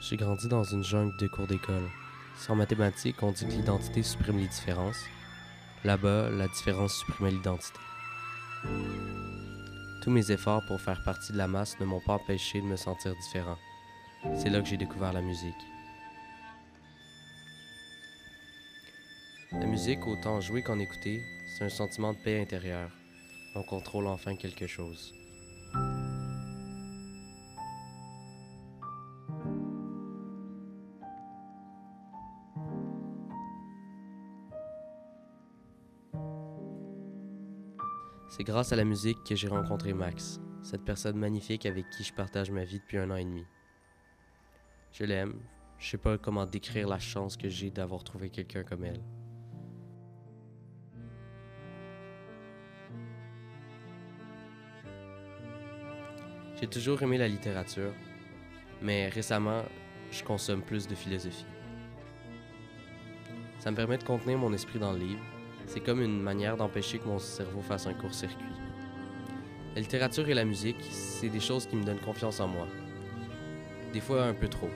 J'ai grandi dans une jungle de cours d'école. Sans mathématiques, on dit que l'identité supprime les différences. Là-bas, la différence supprimait l'identité. Tous mes efforts pour faire partie de la masse ne m'ont pas empêché de me sentir différent. C'est là que j'ai découvert la musique. La musique, autant jouer qu'en écouter, c'est un sentiment de paix intérieure. On contrôle enfin quelque chose. C'est grâce à la musique que j'ai rencontré Max, cette personne magnifique avec qui je partage ma vie depuis un an et demi. Je l'aime, je sais pas comment décrire la chance que j'ai d'avoir trouvé quelqu'un comme elle. J'ai toujours aimé la littérature, mais récemment, je consomme plus de philosophie. Ça me permet de contenir mon esprit dans le livre. C'est comme une manière d'empêcher que mon cerveau fasse un court-circuit. La littérature et la musique, c'est des choses qui me donnent confiance en moi. Des fois un peu trop.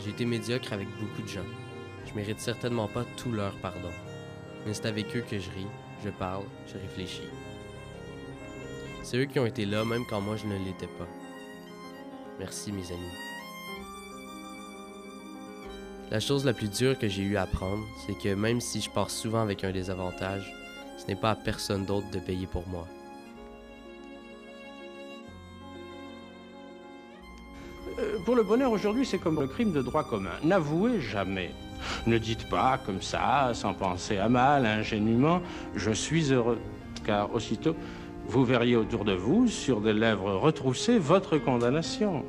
J'ai été médiocre avec beaucoup de gens. Je mérite certainement pas tout leur pardon. Mais c'est avec eux que je ris, je parle, je réfléchis. C'est eux qui ont été là même quand moi je ne l'étais pas. Merci mes amis. La chose la plus dure que j'ai eu à apprendre, c'est que même si je pars souvent avec un désavantage, ce n'est pas à personne d'autre de payer pour moi. Euh, Pour le bonheur aujourd'hui, c'est comme le crime de droit commun. N'avouez jamais. Ne dites pas comme ça, sans penser à mal, ingénument, je suis heureux. Car aussitôt, vous verriez autour de vous, sur des lèvres retroussées, votre condamnation.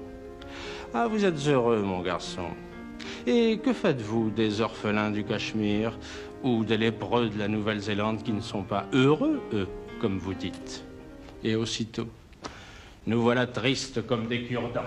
Ah, vous êtes heureux, mon garçon. Et que faites-vous des orphelins du Cachemire ou des lépreux de la Nouvelle-Zélande qui ne sont pas heureux, eux, comme vous dites? Et aussitôt, nous voilà tristes comme des cure-dents.